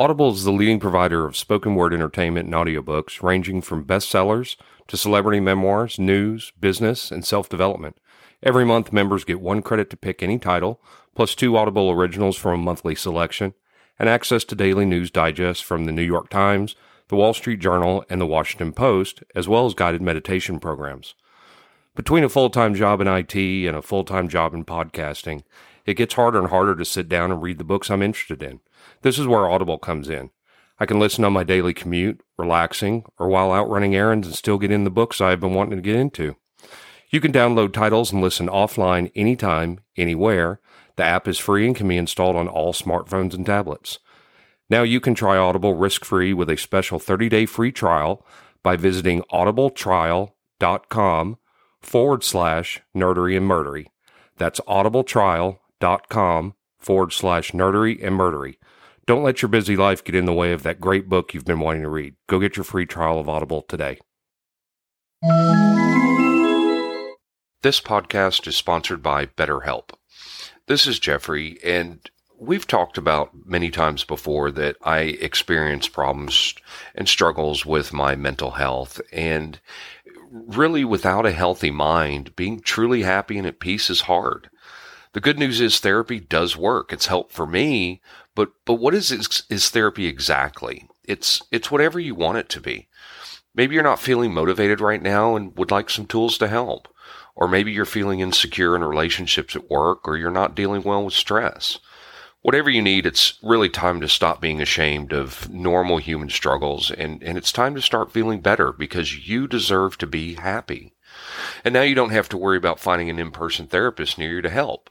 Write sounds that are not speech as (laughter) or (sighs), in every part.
Audible is the leading provider of spoken word entertainment and audiobooks, ranging from bestsellers to celebrity memoirs, news, business, and self development. Every month, members get one credit to pick any title, plus two Audible originals from a monthly selection, and access to daily news digests from the New York Times, the Wall Street Journal, and the Washington Post, as well as guided meditation programs. Between a full time job in IT and a full time job in podcasting, it gets harder and harder to sit down and read the books I'm interested in. This is where Audible comes in. I can listen on my daily commute, relaxing, or while out running errands and still get in the books I've been wanting to get into. You can download titles and listen offline anytime, anywhere. The app is free and can be installed on all smartphones and tablets. Now you can try Audible risk free with a special 30 day free trial by visiting audibletrial.com forward slash nerdery and murdery. That's audibletrial.com forward slash nerdery and murdery. Don't let your busy life get in the way of that great book you've been wanting to read. Go get your free trial of Audible today. This podcast is sponsored by BetterHelp. This is Jeffrey, and we've talked about many times before that I experience problems and struggles with my mental health. And really, without a healthy mind, being truly happy and at peace is hard. The good news is therapy does work. It's helped for me, but but what is is therapy exactly? It's it's whatever you want it to be. Maybe you're not feeling motivated right now and would like some tools to help. Or maybe you're feeling insecure in relationships at work or you're not dealing well with stress. Whatever you need, it's really time to stop being ashamed of normal human struggles and, and it's time to start feeling better because you deserve to be happy. And now you don't have to worry about finding an in-person therapist near you to help.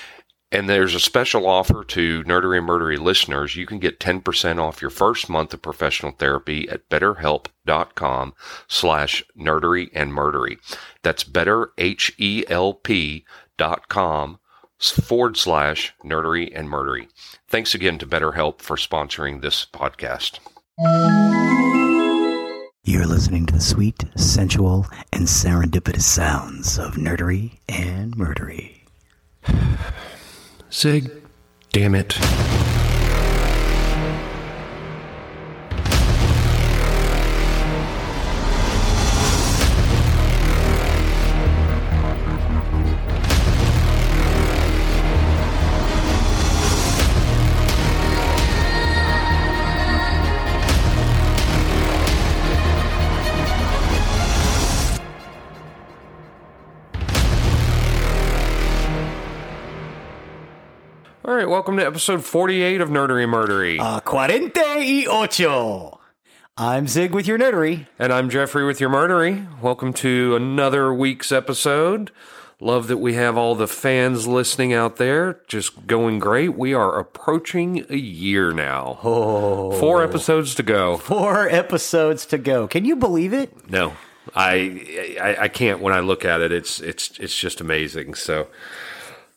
And there's a special offer to Nerdery and Murdery listeners. You can get 10% off your first month of professional therapy at betterhelp.com slash nerdery and murdery. That's betterhelp.com forward slash nerdery and murdery. Thanks again to BetterHelp for sponsoring this podcast. You're listening to the sweet, sensual, and serendipitous sounds of nerdery and murdery. (sighs) (sighs) (sighs) Zig, damn it. Welcome to episode 48 of Nerdery Murdery. Uh, cuarenta y ocho. I'm Zig with your nerdery. And I'm Jeffrey with your murdery. Welcome to another week's episode. Love that we have all the fans listening out there. Just going great. We are approaching a year now. Four episodes to go. four episodes to go. Can you believe it? No, I, I I can't. When I look at it, it's it's it's just amazing. So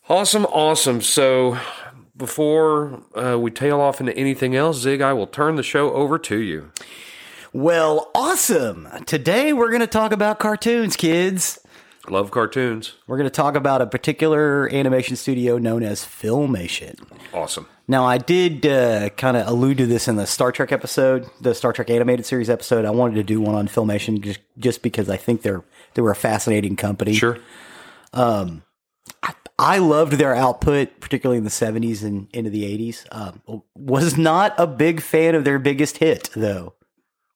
awesome, awesome. So before uh, we tail off into anything else, Zig, I will turn the show over to you. Well, awesome. Today we're going to talk about cartoons, kids. Love cartoons. We're going to talk about a particular animation studio known as Filmation. Awesome. Now, I did uh, kind of allude to this in the Star Trek episode, the Star Trek animated series episode. I wanted to do one on Filmation just, just because I think they're they were a fascinating company. Sure. I loved their output, particularly in the 70s and into the 80s. Um, was not a big fan of their biggest hit, though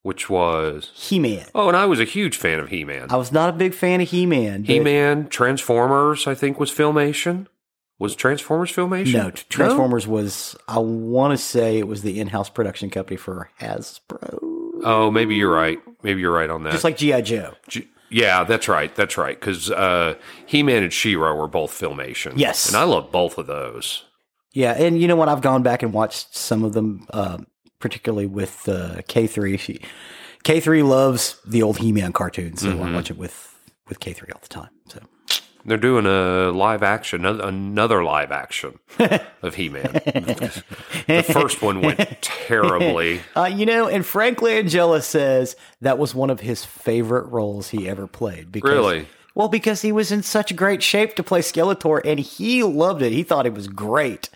Which was He Man. oh, and I was a huge fan of He Man. I was not a big fan of He Man. He Man, Transformers, I think was Filmation. Was Transformers Filmation? No, Transformers was, I want to say it was the in house production company for Hasbro. Oh, maybe you're right. Maybe you're right on that. Just like G.I. Joe. G- yeah, that's right. That's right. Because uh, He Man and She Ra were both Filmation. Yes. and I love both of those. Yeah, and you know what? I've gone back and watched some of them, uh, particularly with uh, K3. She, K3 loves the old He-Man cartoons, so I watch it with with K3 all the time. So They're doing a live action, another live action (laughs) of He Man. the first one went terribly. (laughs) Uh, you know, and Frank Langella says that was one of his favorite roles he ever played. Because, Really? Well, because he was in such great shape to play Skeletor, and he loved it. He thought it was great.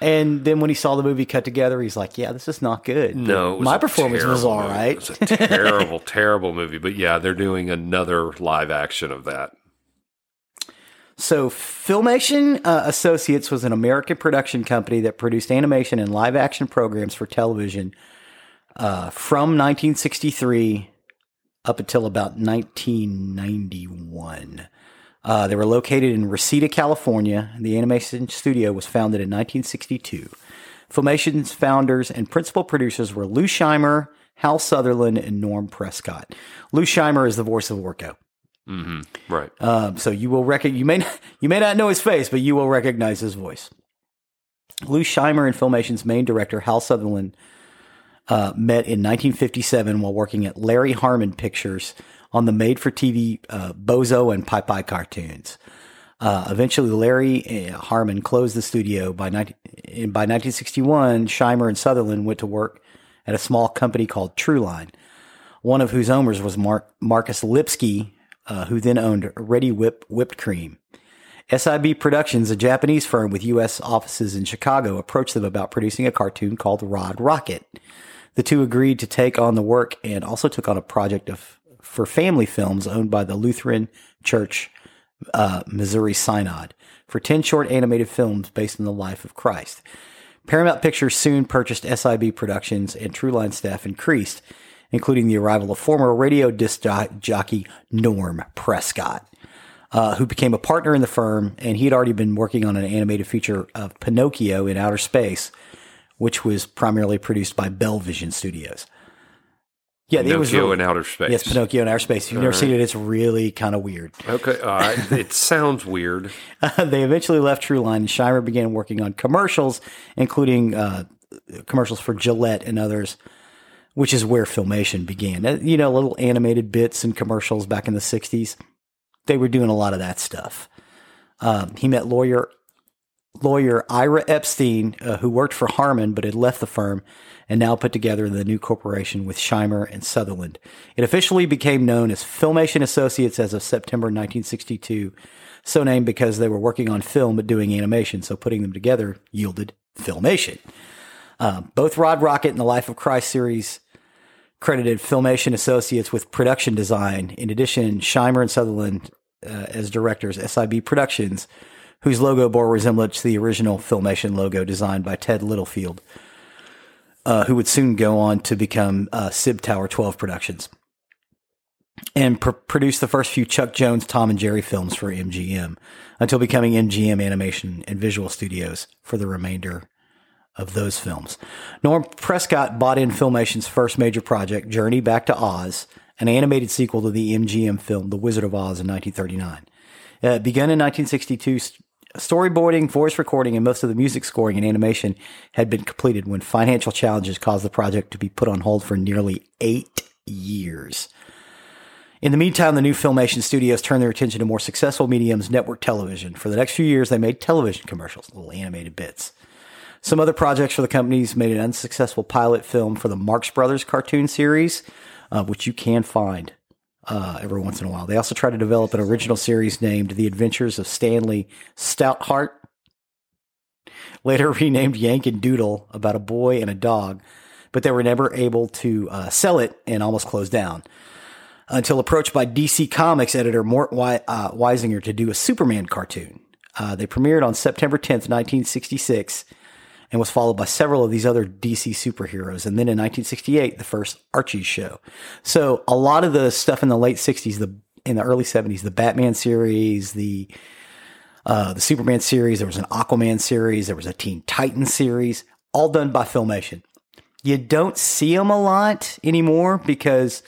And then when he saw the movie cut together, he's like, "Yeah, this is not good." No, my performance was all movie. right. It was a terrible, terrible movie. But yeah, they're doing another live action of that. So, Filmation uh, Associates was an American production company that produced animation and live action programs for television uh, from 1963 up until about 1991. Uh, they were located in Reseda, California. And the animation studio was founded in 1962. Filmation's founders and principal producers were Lou Scheimer, Hal Sutherland, and Norm Prescott. Lou Scheimer is the voice of Orko. Right. Um, so you will rec- you may not, (laughs) you may not know his face, but you will recognize his voice. Lou Scheimer and Filmation's main director Hal Sutherland uh, met in 1957 while working at Larry Harmon Pictures on the made-for-TV uh, Bozo and Pi Pi cartoons. Uh, eventually, Larry uh, Harmon closed the studio by 19, by 1961. Scheimer and Sutherland went to work at a small company called Trueline one of whose owners was Mark, Marcus Lipsky, uh, who then owned Reddi-wip Whipped Cream. SIB Productions, a Japanese firm with U.S. offices in Chicago, approached them about producing a cartoon called Rod Rocket. The two agreed to take on the work and also took on a project of for family films owned by the Lutheran Church uh, Missouri Synod for 10 short animated films based on the life of Christ. Paramount Pictures soon purchased SIB Productions and Trueline staff increased, including the arrival of former radio disc jockey Norm Prescott, uh, who became a partner in the firm, and he had already been working on an animated feature of Pinocchio in outer space, which was primarily produced by Belvision Studios. Yeah, it was Pinocchio really, in outer space. yes, Pinocchio in outer space. If you've never seen it, it's really kind of weird. Okay. All right. (laughs) it sounds weird. they eventually left Trueline, and Scheimer began working on commercials, including uh, commercials for Gillette and others, which is where filmation began. Uh, You know, little animated bits and commercials back in the 60s. They were doing a lot of that stuff. Um, he met lawyer lawyer Ira Epstein, uh, who worked for Harmon but had left the firm and now put together the new corporation with Scheimer and Sutherland. It officially became known as Filmation Associates as of September 1962, so named because they were working on film but doing animation, so putting them together yielded Filmation. Uh, both Rod Rocket and the Life of Christ series credited Filmation Associates with production design. In addition, Scheimer and Sutherland uh, as directors, SIB Productions, whose logo bore resemblance to the original Filmation logo designed by Ted Littlefield, uh, who would soon go on to become uh, Sib Tower 12 Productions and pr- the first few Chuck Jones, Tom and Jerry films for MGM until becoming MGM Animation and Visual Studios for the remainder of those films. Norm Prescott bought in Filmation's first major project, Journey Back to Oz, an animated sequel to the MGM film The Wizard of Oz in 1939. Uh, it began in 1962. Storyboarding, voice recording, and most of the music scoring and animation had been completed when financial challenges caused the project to be put on hold for nearly eight years. In the meantime, the new Filmation studios turned their attention to more successful mediums, network television. For the next few years, they made television commercials, little animated bits. Some other projects for the companies made an unsuccessful pilot film for the Marx Brothers cartoon series, uh, which you can find uh, every once in a while. They also tried to develop an original series named The Adventures of Stanley Stoutheart, later (laughs) renamed Yank and Doodle, about a boy and a dog, but they were never able to uh, sell it and almost closed down until approached by DC Comics editor Mort Wi- uh, Weisinger to do a Superman cartoon. Uh, they premiered on September 10th, 1966, and was followed by several of these other DC superheroes. And then in 1968, the first Archie show. So a lot of the stuff in the late 60s, the in the early 70s, the Batman series, the uh, the Superman series, there was an Aquaman series, there was a Teen Titan series, all done by Filmation. You don't see them a lot anymore because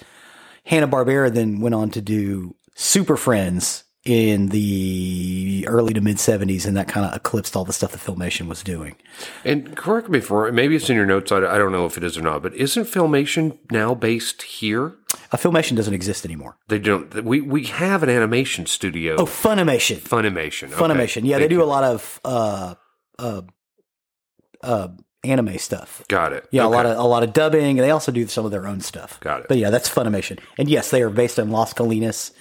Hanna Barbera then went on to do Super Friends in the early to mid 70s, and that kind of eclipsed all the stuff the Filmation was doing. And correct me if I'm maybe it's in your notes. I, I don't know if it is or not, but isn't Filmation now based here? A Filmation doesn't exist anymore. They don't. We we have an animation studio. Oh, Funimation. Funimation. Okay. Funimation. Yeah, Thank they do you. a lot of uh, uh, uh, anime stuff. Got it. Yeah, a lot of a lot of dubbing. and They also do some of their own stuff. Got it. But yeah, that's Funimation. And yes, they are based on Las Colinas,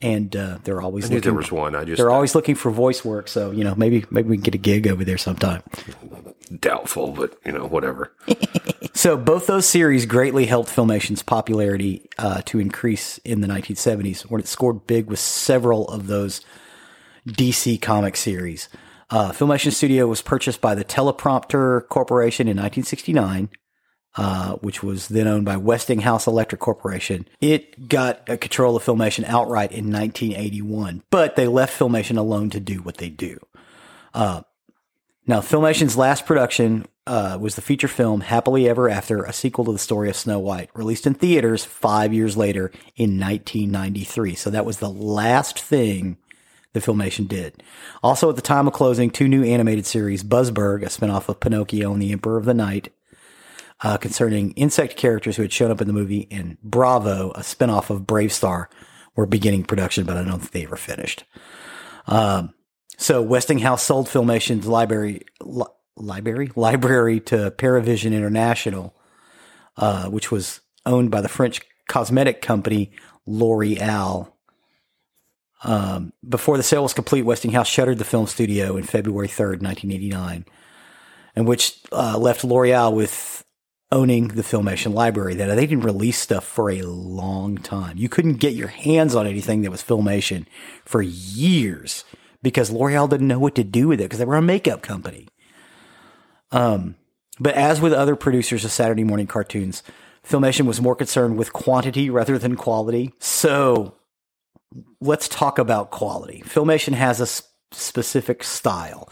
and uh, they're always I knew looking. there was one. I just they're always looking for voice work. So you know, maybe maybe we can get a gig over there sometime. doubtful, but you know, whatever. (laughs) So both those series greatly helped Filmation's popularity uh, to increase in the 1970s, when it scored big with several of those DC comic series. Uh, Filmation Studio was purchased by the Teleprompter Corporation in 1969, uh, which was then owned by Westinghouse Electric Corporation. It got control of Filmation outright in 1981, but they left Filmation alone to do what they do. Uh, now, Filmation's last production uh, was the feature film Happily Ever After, a sequel to the story of Snow White, released in theaters five years later in 1993. So that was the last thing that Filmation did. Also, at the time of closing, two new animated series, Bugzburg, a spinoff of Pinocchio and the Emperor of the Night, uh, concerning insect characters who had shown up in the movie, and Bravo, a spinoff of BraveStarr, were beginning production, but I don't think they ever finished. Um, so Westinghouse sold Filmation's library, li- library, (laughs) library to Paravision International, uh, which was owned by the French cosmetic company L'Oreal. Um, before the sale was complete, Westinghouse shuttered the film studio in February 3rd, 1989, and which uh, left L'Oreal with owning the Filmation library. That they didn't release stuff for a long time. You couldn't get your hands on anything that was Filmation for years because L'Oreal didn't know what to do with it because they were a makeup company. Um, but as with other producers of Saturday morning cartoons, Filmation was more concerned with quantity rather than quality. So let's talk about quality. Filmation has a s- specific style.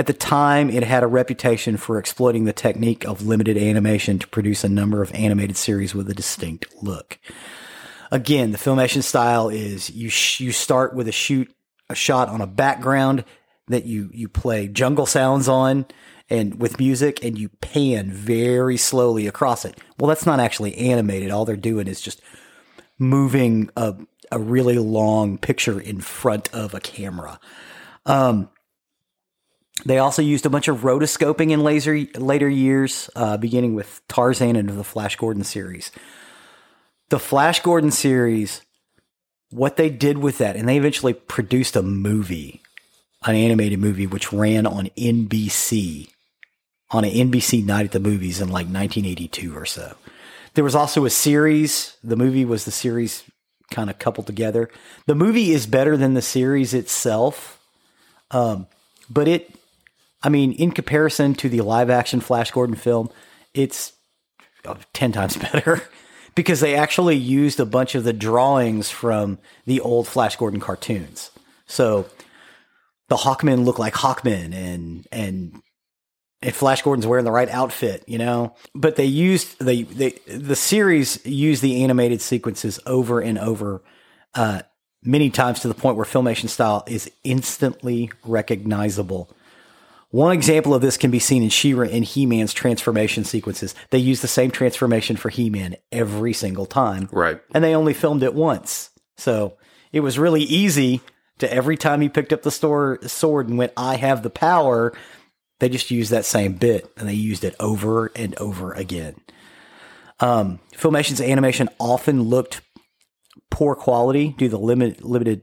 At the time, it had a reputation for exploiting the technique of limited animation to produce a number of animated series with a distinct look. Again, the Filmation style is you sh- you start with a shoot a shot on a background that you you play jungle sounds on and with music and you pan very slowly across it. Well, that's not actually animated. All they're doing is just moving a a really long picture in front of a camera. Um, they also used a bunch of rotoscoping in laser later years, uh, beginning with Tarzan and the Flash Gordon series. The Flash Gordon series, what they did with that, and they eventually produced a movie, an animated movie, which ran on NBC, on an NBC night at the movies in like 1982 or so. There was also a series. The movie was the series kind of coupled together. The movie is better than the series itself, um, but it, I mean, in comparison to the live action Flash Gordon film, it's uh, 10 times (laughs) better because they actually used a bunch of the drawings from the old Flash Gordon cartoons. So the Hawkmen look like Hawkmen and, and, and Flash Gordon's wearing the right outfit, you know. But they used they they the series used the animated sequences over and over, uh, many times to the point where filmation style is instantly recognizable. One example of this can be seen in She-Ra and He-Man's transformation sequences. They use the same transformation for He-Man every single time, Right. and they only filmed it once. So it was really easy to every time he picked up the store, sword and went, I have the power, they just used that same bit and they used it over and over again. Um, Filmation's animation often looked poor quality due to the limit, limited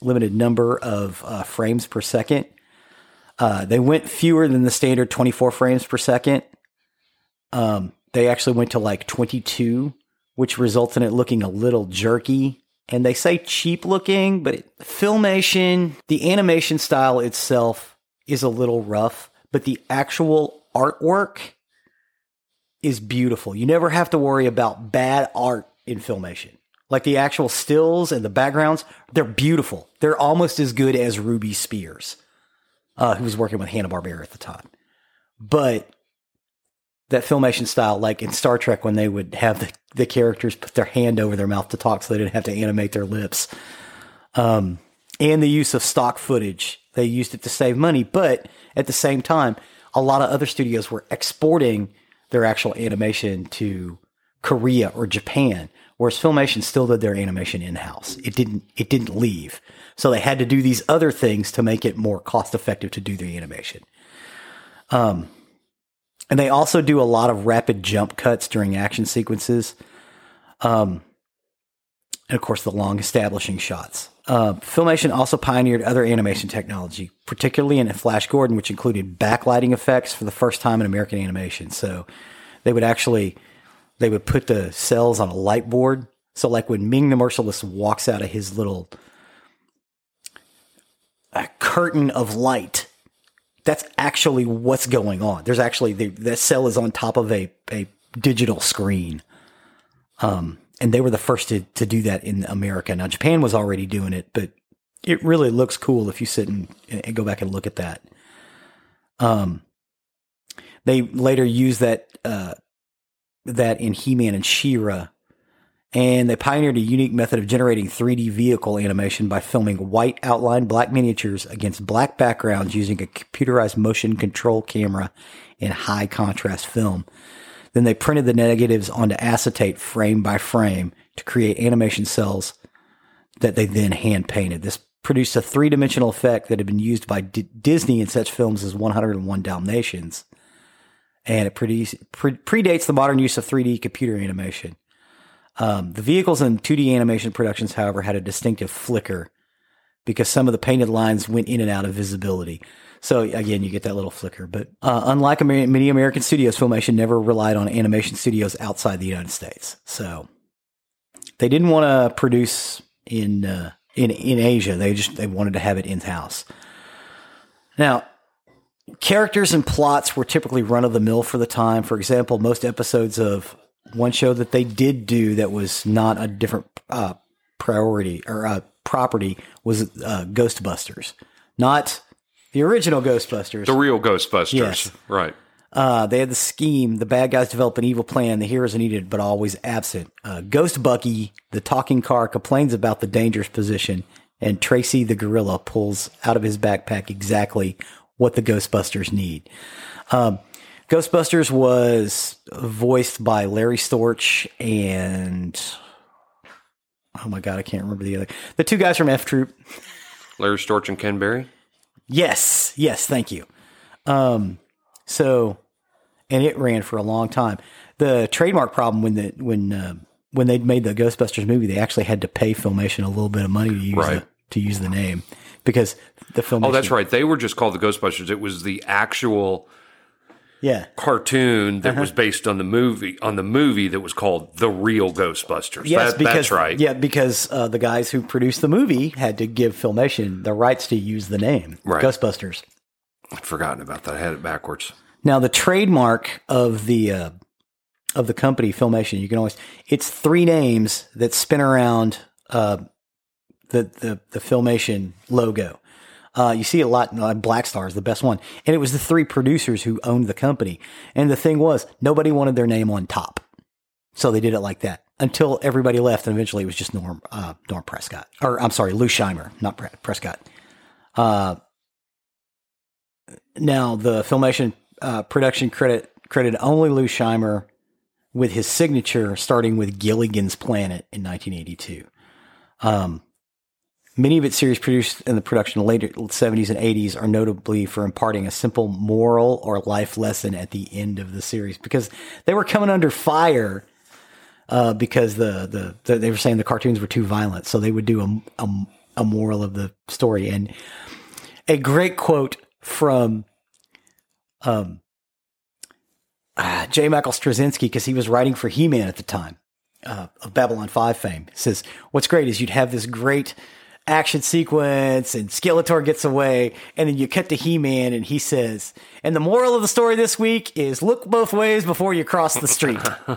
limited number of uh, frames per second. Uh, they went fewer than the standard 24 frames per second. Um, they actually went to like 22, which results in it looking a little jerky. And they say cheap looking, but it, filmation, the animation style itself is a little rough, but the actual artwork is beautiful. You never have to worry about bad art in filmation. Like the actual stills and the backgrounds, they're beautiful. They're almost as good as Ruby Spears, uh, who was working with Hanna Barbera at the time. But that filmation style, like in Star Trek, when they would have the, the characters put their hand over their mouth to talk, so they didn't have to animate their lips. um, and the use of stock footage. They used it to save money, but at the same time, a lot of other studios were exporting their actual animation to Korea or Japan, whereas Filmation still did their animation in house. It didn't. It didn't leave, so they had to do these other things to make it more cost effective to do the animation. Um, and they also do a lot of rapid jump cuts during action sequences. Um, and of course, the long establishing shots. Uh, Filmation also pioneered other animation technology, particularly in Flash Gordon, which included backlighting effects for the first time in American animation. So they would actually they would put the cells on a light board. So like when Ming the Merciless walks out of his little a curtain of light, that's actually what's going on. There's actually the cell is on top of a a digital screen. Um, and they were the first to, to do that in America. Now Japan was already doing it, but it really looks cool if you sit and, and go back and look at that. Um, they later used that uh, that in He-Man and She-Ra, and they pioneered a unique method of generating 3D vehicle animation by filming white outline black miniatures against black backgrounds using a computerized motion control camera in high contrast film. Then they printed the negatives onto acetate frame by frame to create animation cells that they then hand painted. This produced a three dimensional effect that had been used by D- Disney in such films as 101 Dalmatians. And it pre- predates the modern use of 3D computer animation. Um, the vehicles in 2D animation productions, however, had a distinctive flicker because some of the painted lines went in and out of visibility. So again, you get that little flicker. But uh, unlike many American studios, Filmation never relied on animation studios outside the United States. So they didn't want to produce in uh, in in Asia. They just they wanted to have it in house. Now, characters and plots were typically run of the mill for the time. For example, most episodes of one show that they did do that was not a different uh, priority or uh, property was uh, Ghostbusters, not the original Ghostbusters. The real Ghostbusters. Yes. Right. Uh, they had the scheme. The bad guys develop an evil plan. The heroes are needed, but always absent. Uh, Ghost Buggy, the talking car, complains about the dangerous position, and Tracy the gorilla pulls out of his backpack exactly what the Ghostbusters need. Um, Ghostbusters was voiced by Larry Storch and oh my god, I can't remember the other the two guys from F Troop. Larry Storch and Ken Berry. Yes, yes, thank you. Um, so, and it ran for a long time. The trademark problem when the when uh, when they made the Ghostbusters movie, they actually had to pay Filmation a little bit of money to use right. the, to use the name because the film. Oh, that's right. They were just called the Ghostbusters. It was the actual yeah. cartoon that uh-huh. was based on the movie on the movie that was called the real ghostbusters. Yes that, because, that's right. yeah because uh, the guys who produced the movie had to give filmation the rights to use the name right. ghostbusters. I'd forgotten about that. I had it backwards. Now the trademark of the uh, of the company filmation you can always it's three names that spin around uh, the, the the filmation logo uh, you see a lot, uh, Black Star is the best one. And it was the three producers who owned the company. And the thing was, nobody wanted their name on top. So they did it like that until everybody left. And eventually it was just Norm, uh, Norm Prescott. Or I'm sorry, Lou Scheimer, not Pre- Prescott. Uh, now the Filmation uh, production credit credited only Lou Scheimer with his signature starting with Gilligan's Planet in 1982. Um, Many of its series produced in the production the later 70s and 80s are notably for imparting a simple moral or life lesson at the end of the series because they were coming under fire uh, because the, the, the, they were saying the cartoons were too violent. So they would do a, a, a moral of the story. And a great quote from um, uh, J. Michael Straczynski because he was writing for He Man at the time uh, of Babylon 5 fame. says, What's great is you'd have this great action sequence and Skeletor gets away and then you cut to He-Man and he says, and the moral of the story this week is look both ways before you cross the street. (laughs)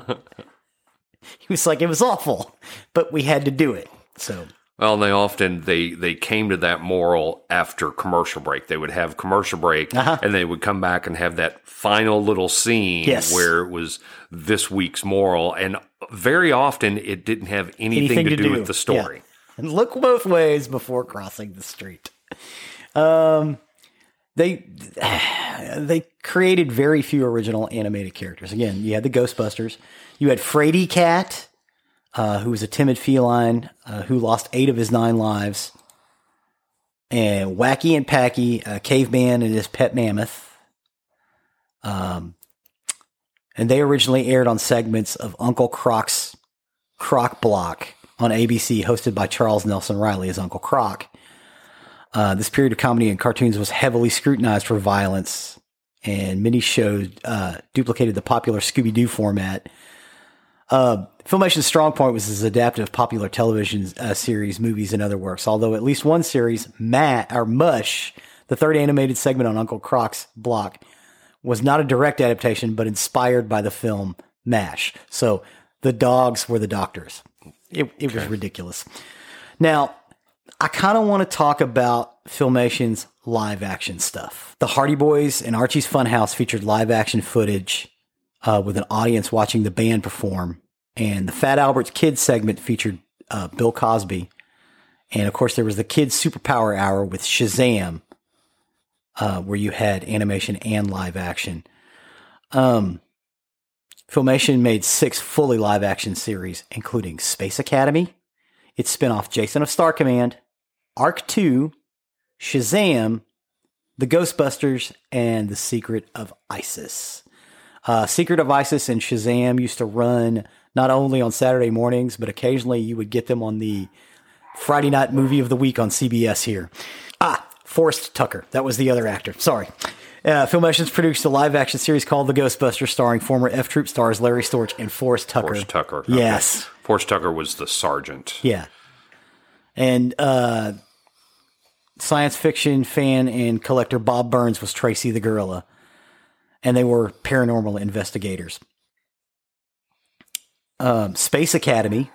he was like, it was awful, but we had to do it. So. Well, they often they they came to that moral after commercial break. They would have commercial break, uh-huh. and they would come back and have that final little scene yes. where it was this week's moral. And very often, it didn't have anything, anything to, to, do, with the story. Yeah. Look both ways before crossing the street. Um, they (sighs) they created very few original animated characters. Again, you had the Ghostbusters. You had Fraidy Cat, uh, who was a timid feline uh, who lost eight of his nine lives, and Wacky and Packy, a caveman and his pet mammoth. Um, and they originally aired on segments of Uncle Croc's Croc Block on ABC, hosted by Charles Nelson Reilly as Uncle Croc. Uh, this period of comedy and cartoons was heavily scrutinized for violence, and many shows uh, duplicated the popular Scooby Doo format. Uh, Filmation's strong point was its adaptive popular television uh, series, movies, and other works. Although at least one series, Matt or Mush, the third animated segment on Uncle Croc's block, was not a direct adaptation, but inspired by the film MASH. So the dogs were the doctors. It, it okay. was ridiculous. Now, I kind of want to talk about Filmation's live action stuff. The Hardy Boys and Archie's Funhouse featured live action footage uh, with an audience watching the band perform. And the Fat Albert's Kids segment featured uh, Bill Cosby. And of course, there was the Kids Superpower Hour with Shazam, uh, where you had animation and live action. Um, Filmation made six fully live action series, including Space Academy, its spinoff Jason of Star Command, Ark 2, Shazam, The Ghostbusters, and The Secret of ISIS. Uh, Secret of ISIS and Shazam used to run not only on Saturday mornings, but occasionally you would get them on the Friday night movie of the week on CBS here. Ah, Forrest Tucker. That was the other actor. Sorry. Uh, Filmation's produced a live action series called The Ghostbusters, starring former F Troop stars Larry Storch and Forrest Tucker. Forrest Tucker. Okay. Yes. Forrest Tucker was the sergeant. Yeah. And uh, science fiction fan and collector Bob Burns was Tracy the gorilla. And they were paranormal investigators. Um, Space Academy,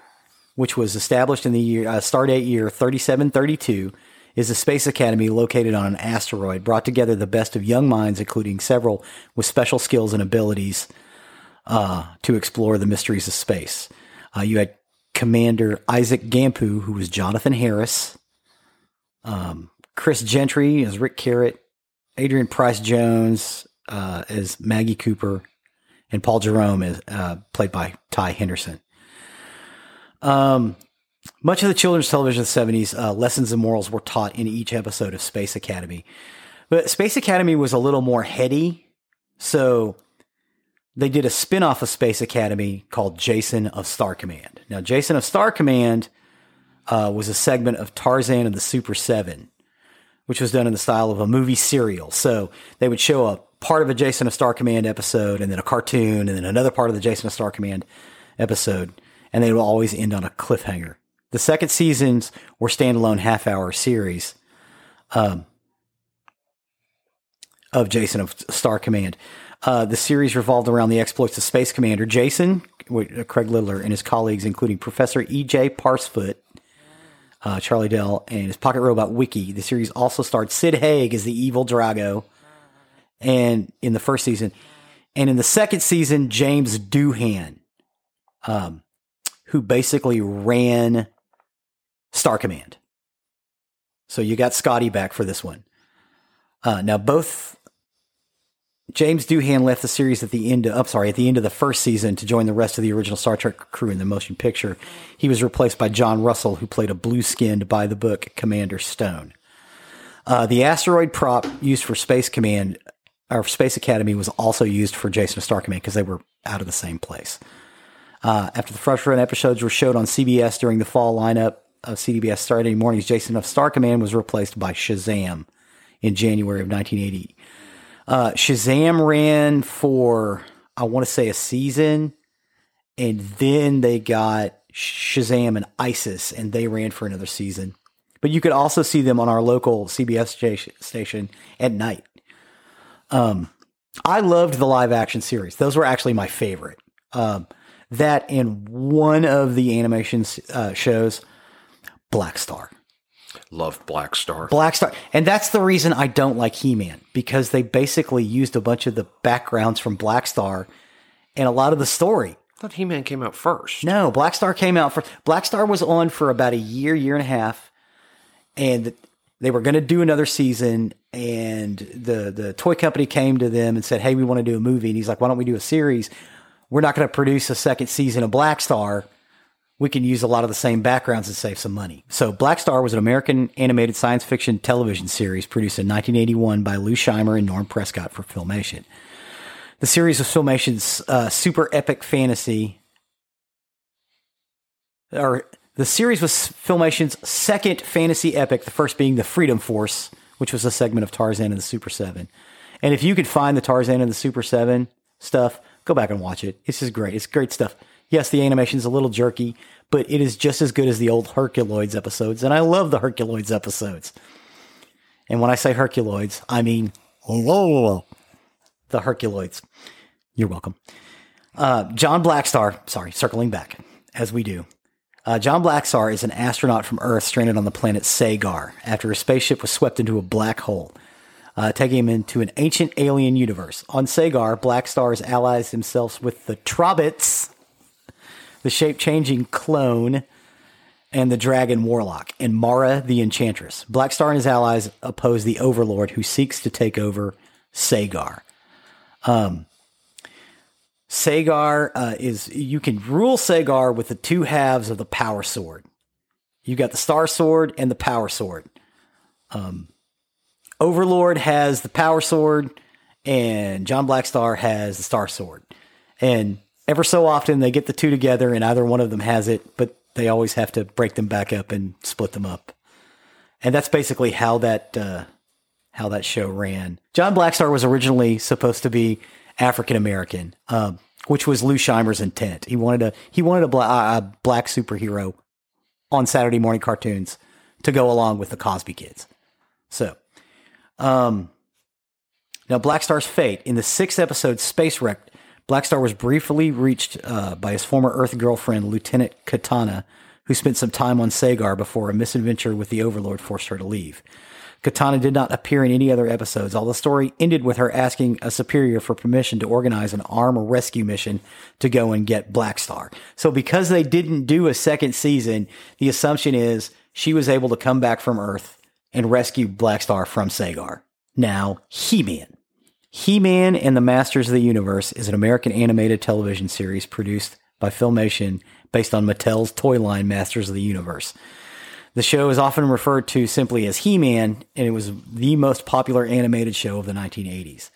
which was established in the year uh, stardate year 3732 is a space academy located on an asteroid, brought together the best of young minds, including several with special skills and abilities uh, to explore the mysteries of space. Uh, you had Commander Isaac Gampu, who was Jonathan Harris, um, Chris Gentry as Rick Carrot, Adrian Price Jones uh, as Maggie Cooper, and Paul Jerome as uh, played by Ty Henderson. Um, much of the children's television of the 70s, uh, lessons and morals were taught in each episode of Space Academy. But Space Academy was a little more heady. So they did a spin off of Space Academy called Jason of Star Command. Now, Jason of Star Command uh, was a segment of Tarzan and the Super Seven, which was done in the style of a movie serial. So they would show a part of a Jason of Star Command episode and then a cartoon and then another part of the Jason of Star Command episode. And they would always end on a cliffhanger. The second seasons were standalone half hour series um, of Jason of Star Command. Uh, the series revolved around the exploits of Space Commander Jason, uh, Craig Littler, and his colleagues, including Professor E.J. Parsafoot, uh, Charlie Dell, and his pocket robot Wiki. The series also starred Sid Haig as the evil Drago, and in the first season, and in the second season, James Doohan, um, who basically ran Star Command. So you got Scotty back for this one. Uh, now both James Doohan left the series at the end. Of, I'm sorry, at the end of the first season to join the rest of the original Star Trek crew in the motion picture. He was replaced by John Russell, who played a blue-skinned by the book Commander Stone. Uh, the asteroid prop used for Space Command or Space Academy was also used for Jason Star Command because they were out of the same place. Uh, after the first run episodes were showed on CBS during the fall lineup, of CBS Saturday mornings, Jason of Star Command was replaced by Shazam in January of 1980. Uh, Shazam ran for, I want to say, a season, and then they got Shazam and ISIS, and they ran for another season. But you could also see them on our local CBS station at night. Um, I loved the live action series; those were actually my favorite. Um, that and one of the animation uh, shows Black Star. Love Black Star. Black Star. And that's the reason I don't like He Man, because they basically used a bunch of the backgrounds from Black Star and a lot of the story. I thought He Man came out first. No, Black Star came out for Black Star was on for about a year, year and a half, and they were going to do another season. And the the toy company came to them and said, "Hey, we want to do a movie." And he's like, "Why don't we do a series? We're not going to produce a second season of Black Star. We can use a lot of the same backgrounds and save some money." So, Black Star was an American animated science fiction television series produced in 1981 by Lou Scheimer and Norm Prescott for Filmation. The series was Filmation's uh, super epic fantasy or the series was Filmation's second fantasy epic, the first being the Freedom Force, which was a segment of Tarzan and the Super 7. And if you could find the Tarzan and the Super 7 stuff, go back and watch it. This is great. It's great stuff. Yes, the animation's a little jerky, but it is just as good as the old Herculoids episodes. And I love the Herculoids episodes. And when I say Herculoids, I mean the Herculoids. You're welcome. Uh, John Blackstar, sorry, circling back as we do. Uh, John Blackstar is an astronaut from Earth stranded on the planet Sagar after his spaceship was swept into a black hole, uh, taking him into an ancient alien universe. On Sagar, Blackstar allies himself with the Trobbits, the shape changing clone, and the dragon Warlock, and Mara the Enchantress. Blackstar and his allies oppose the Overlord who seeks to take over Sagar. Um, Sagar uh, is you can rule Sagar with the two halves of the power sword. You got the star sword and the power sword. Um, Overlord has the power sword, and John Blackstar has the star sword. And ever so often they get the two together, and either one of them has it, but they always have to break them back up and split them up. And that's basically how that uh, how that show ran. John Blackstar was originally supposed to be African American, um, which was Lou Scheimer's intent. He wanted a he wanted a, bla- a black superhero on Saturday morning cartoons to go along with the Cosby Kids. So, um, now Blackstar's fate in the sixth episode, Space Wreck. Blackstar was briefly reached uh, by his former Earth girlfriend, Lieutenant Katana, who spent some time on Sagar before a misadventure with the Overlord forced her to leave. Katana did not appear in any other episodes. All the story ended with her asking a superior for permission to organize an arm rescue mission to go and get Blackstar. So because they didn't do a second season, the assumption is she was able to come back from Earth and rescue Blackstar from Sagar. Now, He-Man. He-Man and the Masters of the Universe is an American animated television series produced by Filmation based on Mattel's toy line Masters of the Universe. The show is often referred to simply as He Man, and it was the most popular animated show of the 1980s.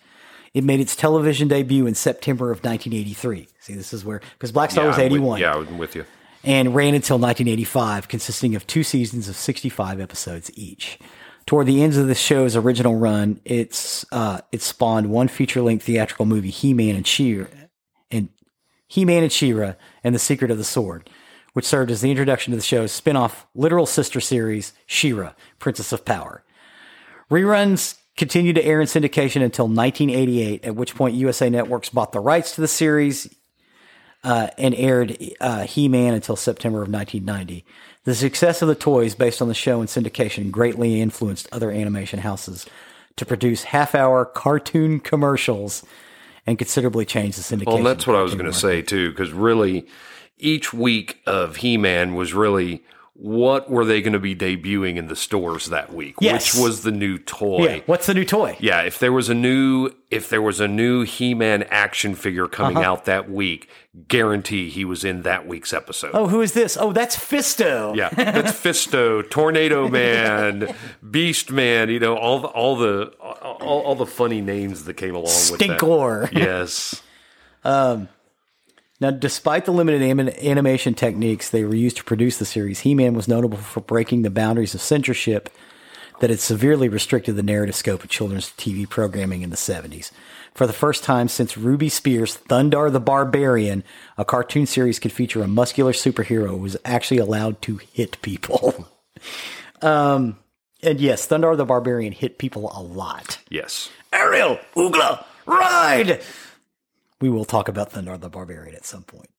It made its television debut in September of 1983. See, this is where, because Black Star yeah, was 81. yeah, I'm with you. And ran until 1985, consisting of two seasons of 65 episodes each. Toward the ends of the show's original run, it's uh, it spawned one feature-length theatrical movie, He-Man and She and He-Man and She-Ra and the Secret of the Sword which served as the introduction to the show's spin off literal sister series, She-Ra, Princess of Power. Reruns continued to air in syndication until 1988, at which point USA Networks bought the rights to the series uh, and aired uh, He Man until September of 1990. The success of the toys based on the show and syndication greatly influenced other animation houses to produce half hour cartoon commercials and considerably changed the syndication. Well, that's what I was going to say, too, because really each week of He Man was really what were they going to be debuting in the stores that week? Yes. Which was the new toy? Yeah. What's the new toy? Yeah, if there was a new if there was a new He-Man action figure coming Uh-huh. out that week, guarantee he was in that week's episode. Oh, who is this? Oh, that's Fisto. Yeah, that's Fisto, Tornado (laughs) Man, Beast Man. You know all the all the all, all the funny names that came along with that. Stinkor. Yes, (laughs) Now, despite the limited anim- animation techniques they were used to produce the series, He Man was notable for breaking the boundaries of censorship that had severely restricted the narrative scope of children's TV programming in the 70s. For the first time since Ruby Spears' Thundarr the Barbarian, a cartoon series could feature a muscular superhero who was actually allowed to hit people. (laughs) um, and yes, Thundarr the Barbarian hit people a lot. yes. Ariel, Ookla, ride! We will talk about Thundarr the Barbarian at some point.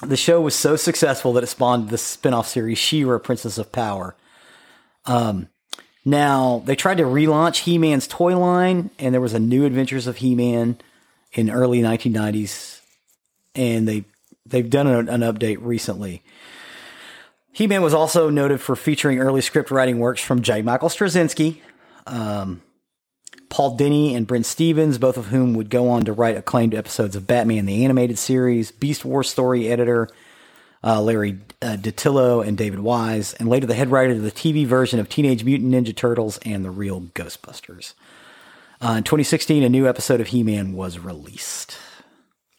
The show was so successful that it spawned the spin-off series She-Ra, Princess of Power. Um, now, they tried to relaunch He-Man's toy line, and there was a new Adventures of He-Man in early 1990s and they they've done an, an update recently. He Man was also noted for featuring early script writing works from J. Michael Straczynski, um, Paul Dini, and Brynne Stephens, both of whom would go on to write acclaimed episodes of Batman the Animated Series, Beast Wars story editor uh, Larry uh, and David Wise, and later the head writer of the TV version of Teenage Mutant Ninja Turtles and the real Ghostbusters. Uh, in 2016, a new episode of He Man was released.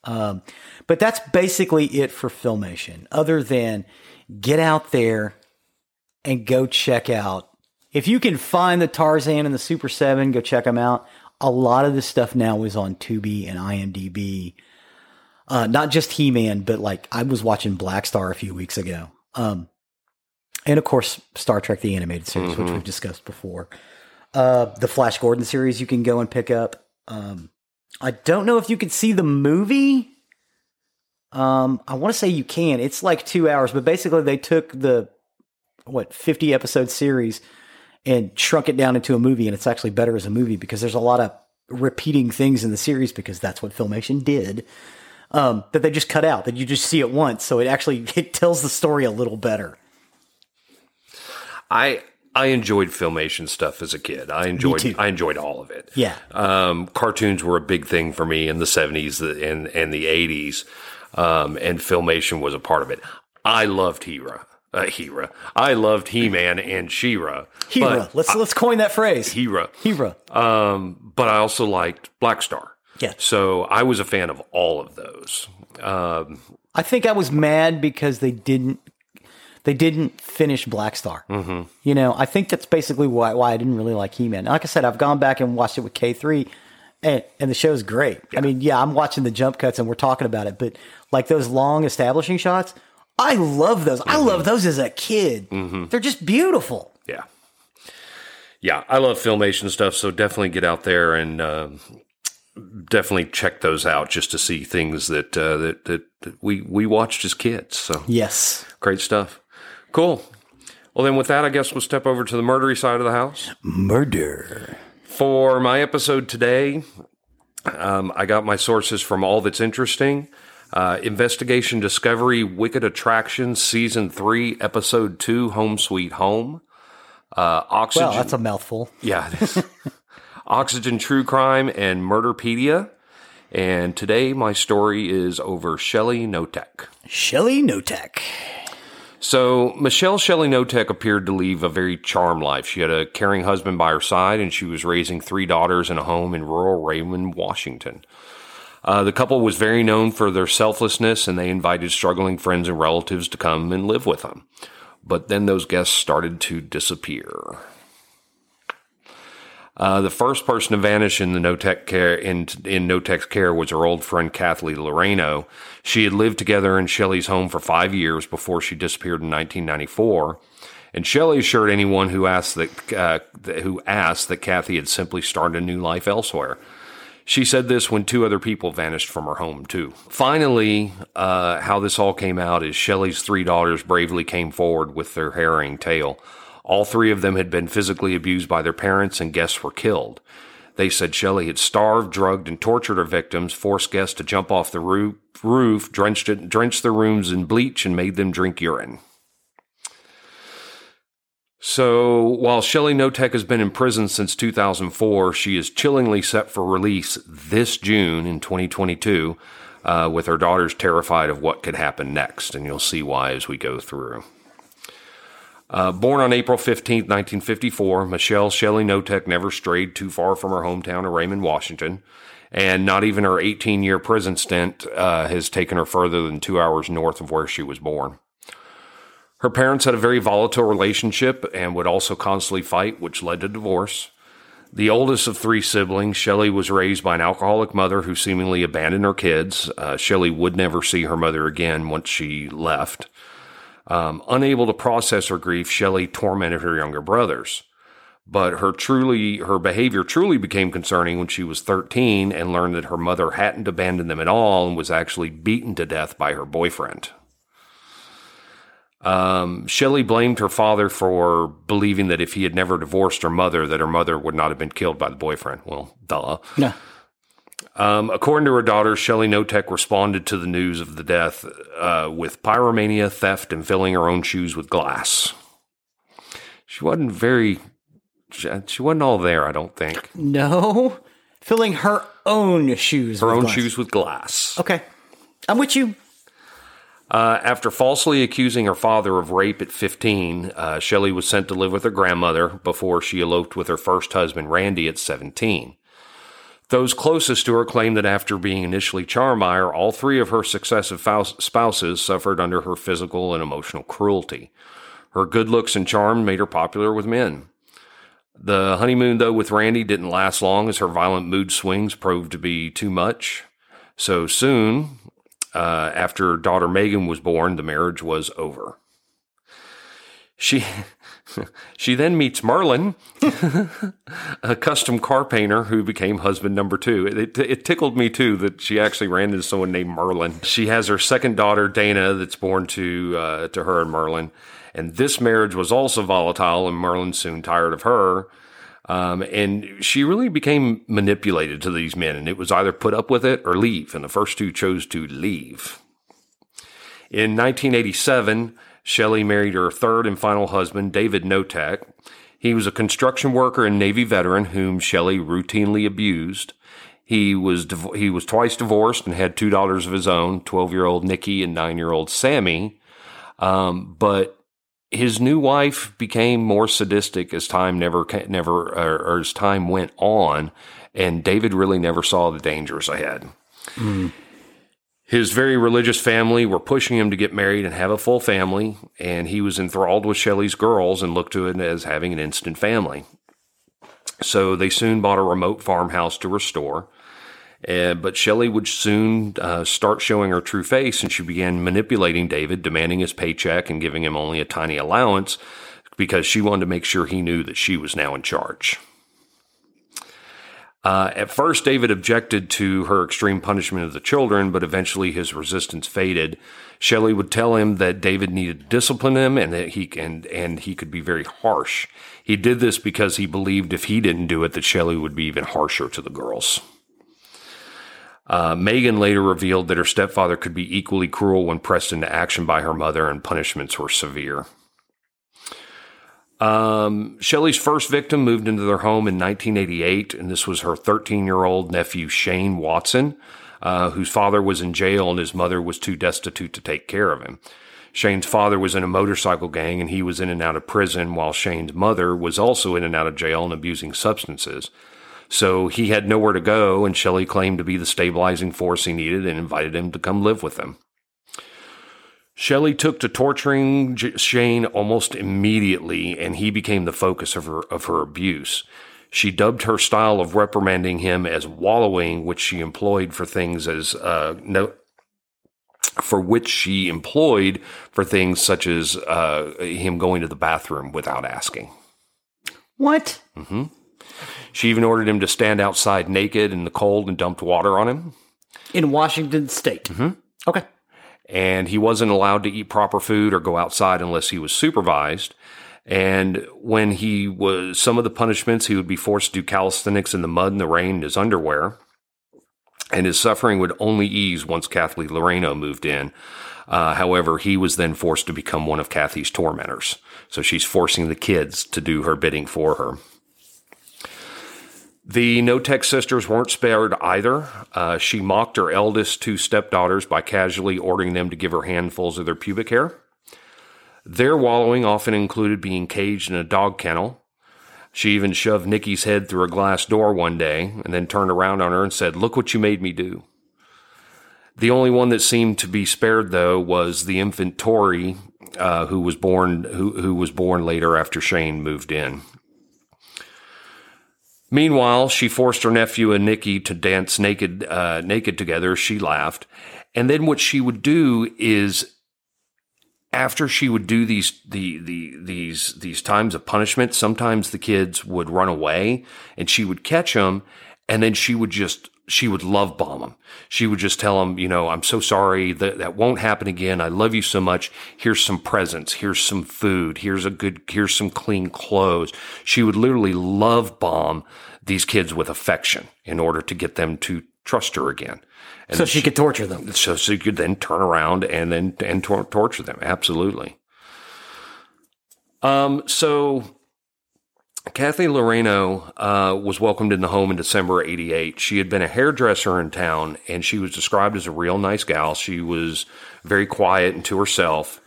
Um, but that's basically it for Filmation, other than get out there and go check out. If you can find the Tarzan and the Super 7, go check them out. A lot of this stuff now is on Tubi and IMDb. Uh, not just He Man, but like I was watching Black Star a few weeks ago. Um, and of course, Star Trek, the animated series, mm-hmm. which we've discussed before. Uh, the Flash Gordon series you can go and pick up. Um, I don't know if you can see the movie. Um, I want to say you can. It's like two hours, but basically they took the what fifty episode series and shrunk it down into a movie, and it's actually better as a movie because there's a lot of repeating things in the series because that's what Filmation did um, that they just cut out that you just see it once, so it actually (laughs) it tells the story a little better. I I enjoyed filmation stuff as a kid. I enjoyed I enjoyed all of it. Yeah. Um, cartoons were a big thing for me in the seventies and and the eighties, um, and filmation was a part of it. I loved Hera. Uh, Hera. I loved He Man and She-Ra. Hera. Let's I, let's coin that phrase. Hera. Hera. Um, but I also liked Black Star. Yeah. So I was a fan of all of those. Um, I think I was mad because they didn't they didn't finish Black Star. Mm-hmm. You know, I think that's basically why why I didn't really like He Man. Like I said, I've gone back and watched it with K three, and and the show's great. Yeah. I mean, yeah, I'm watching the jump cuts and we're talking about it, but like those long establishing shots, I love those. Mm-hmm. I love those as a kid. Mm-hmm. They're just beautiful. Yeah. Yeah, I love filmation stuff, so definitely get out there and uh, definitely check those out just to see things that, uh, that, that that we we watched as kids. So yes, great stuff. Cool. Well, then with that, I guess we'll step over to the murdery side of the house. Murder. For my episode today, um, I got my sources from All That's Interesting, uh, Investigation Discovery, Wicked Attraction, Season 3, Episode 2, Home Sweet Home. Uh, Oxygen. Well, that's a mouthful. Yeah, (laughs) Oxygen True Crime, and Murderpedia. And today my story is over Shelly Knotek. Shelly Knotek. So Michelle Shelley Knotek appeared to leave a very charmed life. She had a caring husband by her side, and she was raising three daughters in a home in rural Raymond, Washington. Uh, the couple was very known for their selflessness, and they invited struggling friends and relatives to come and live with them. But then those guests started to disappear. Uh, the first person to vanish in the Knotek care in in Knotek's care was her old friend Kathleen Loreno. She had lived together in Shelley's home for five years before she disappeared in 1994. And Shelley assured anyone who asked that uh, who asked that Kathy had simply started a new life elsewhere. She said this when two other people vanished from her home too. Finally, uh, how this all came out is Shelley's three daughters bravely came forward with their harrowing tale. All three of them had been physically abused by their parents, and guests were killed. They said Shelley had starved, drugged, and tortured her victims, forced guests to jump off the roof, roof drenched, it, drenched their rooms in bleach, and made them drink urine. So, while Shelley Knotek has been in prison since 2004, she is chillingly set for release this June in 2022, uh, with her daughters terrified of what could happen next. And you'll see why as we go through. Uh, born on April 15, 1954, Michelle Shelley Knotek never strayed too far from her hometown of Raymond, Washington, and not even her 18 year prison stint uh, has taken her further than two hours north of where she was born. Her parents had a very volatile relationship and would also constantly fight, which led to divorce. The oldest of three siblings, Shelley was raised by an alcoholic mother who seemingly abandoned her kids. Uh, Shelley would never see her mother again once she left. Um, unable to process her grief, Shelley tormented her younger brothers. But her truly, her behavior truly became concerning when she was 13 and learned that her mother hadn't abandoned them at all and was actually beaten to death by her boyfriend. Um, Shelley blamed her father for believing that if he had never divorced her mother, that her mother would not have been killed by the boyfriend. Well, duh. Yeah. Um, according to her daughter, Shelley Knotek responded to the news of the death uh, with pyromania, theft, and filling her own shoes with glass. She wasn't very, she, she wasn't all there, I don't think. No, filling her own shoes. Her own glass. shoes with glass. Okay, I'm with you. Uh, after falsely accusing her father of rape at 15, uh, Shelley was sent to live with her grandmother before she eloped with her first husband, Randy, at 17. Those closest to her claim that after being initially charmed all three of her successive spouses suffered under her physical and emotional cruelty. Her good looks and charm made her popular with men. The honeymoon, though, with Randy didn't last long as her violent mood swings proved to be too much. So soon, uh, after daughter Megan was born, the marriage was over. She (laughs) she then meets Merlin, (laughs) a custom car painter who became husband number two. It, it tickled me too that she actually ran into someone named Merlin. She has her second daughter Dana that's born to uh, to her and Merlin, and this marriage was also volatile. And Merlin soon tired of her. Um, and she really became manipulated to these men, and it was either put up with it or leave. And the first two chose to leave. In 1987, Shelley married her third and final husband, David Knotek. He was a construction worker and Navy veteran whom Shelley routinely abused. He was he was twice divorced and had two daughters of his own, 12-year-old Nikki and 9-year-old Sammy. Um, but his new wife became more sadistic as time never never or, or as time went on, and David really never saw the dangers ahead. His very religious family were pushing him to get married and have a full family, and he was enthralled with Shelley's girls and looked to it as having an instant family. So they soon bought a remote farmhouse to restore. Uh, but Shelley would soon uh, start showing her true face, and she began manipulating David, demanding his paycheck and giving him only a tiny allowance because she wanted to make sure he knew that she was now in charge. Uh, at first, David objected to her extreme punishment of the children, but eventually his resistance faded. Shelley would tell him that David needed to discipline him and that he and and he could be very harsh. He did this because he believed if he didn't do it, that Shelley would be even harsher to the girls. Uh, Megan later revealed that her stepfather could be equally cruel when pressed into action by her mother, and punishments were severe. Um, Shelley's first victim moved into their home in 1988, and this was her 13 year old nephew, Shane Watson, uh, whose father was in jail and his mother was too destitute to take care of him. Shane's father was in a motorcycle gang and he was in and out of prison, while Shane's mother was also in and out of jail and abusing substances. So he had nowhere to go, and Shelley claimed to be the stabilizing force he needed and invited him to come live with them. Shelley took to torturing J- Shane almost immediately, and he became the focus of her of her abuse. She dubbed her style of reprimanding him as wallowing, which she employed for things as uh, no, for which she employed for things such as uh, him going to the bathroom without asking. What? She even ordered him to stand outside naked in the cold and dumped water on him. In Washington State. Mm-hmm. Okay. and he wasn't allowed to eat proper food or go outside unless he was supervised. And when he was, some of the punishments, he would be forced to do calisthenics in the mud and the rain in his underwear. And his suffering would only ease once Kathy Loreno moved in. Uh, however, he was then forced to become one of Kathy's tormentors. So she's forcing the kids to do her bidding for her. The Knotek sisters weren't spared either. Uh, she mocked her eldest two stepdaughters by casually ordering them to give her handfuls of their pubic hair. Their wallowing often included being caged in a dog kennel. She even shoved Nikki's head through a glass door one day and then turned around on her and said, Look what you made me do. The only one that seemed to be spared, though, was the infant Tori, uh, who was born who, who was born later after Shane moved in. Meanwhile, she forced her nephew and Nikki to dance naked, uh, naked together. She laughed, and then what she would do is, after she would do these the the these these times of punishment, sometimes the kids would run away, and she would catch them, and then she would just she would love bomb them. She would just tell them, you know, I'm so sorry that that won't happen again. I love you so much. Here's some presents. Here's some food. Here's a good, here's some clean clothes. She would literally love bomb these kids with affection in order to get them to trust her again. And so she could torture them. so she could then turn around and then and tor- torture them. Absolutely. Um. So Kathy Loreno uh, was welcomed in the home in December '88. She had been a hairdresser in town, and she was described as a real nice gal. She was very quiet and to herself.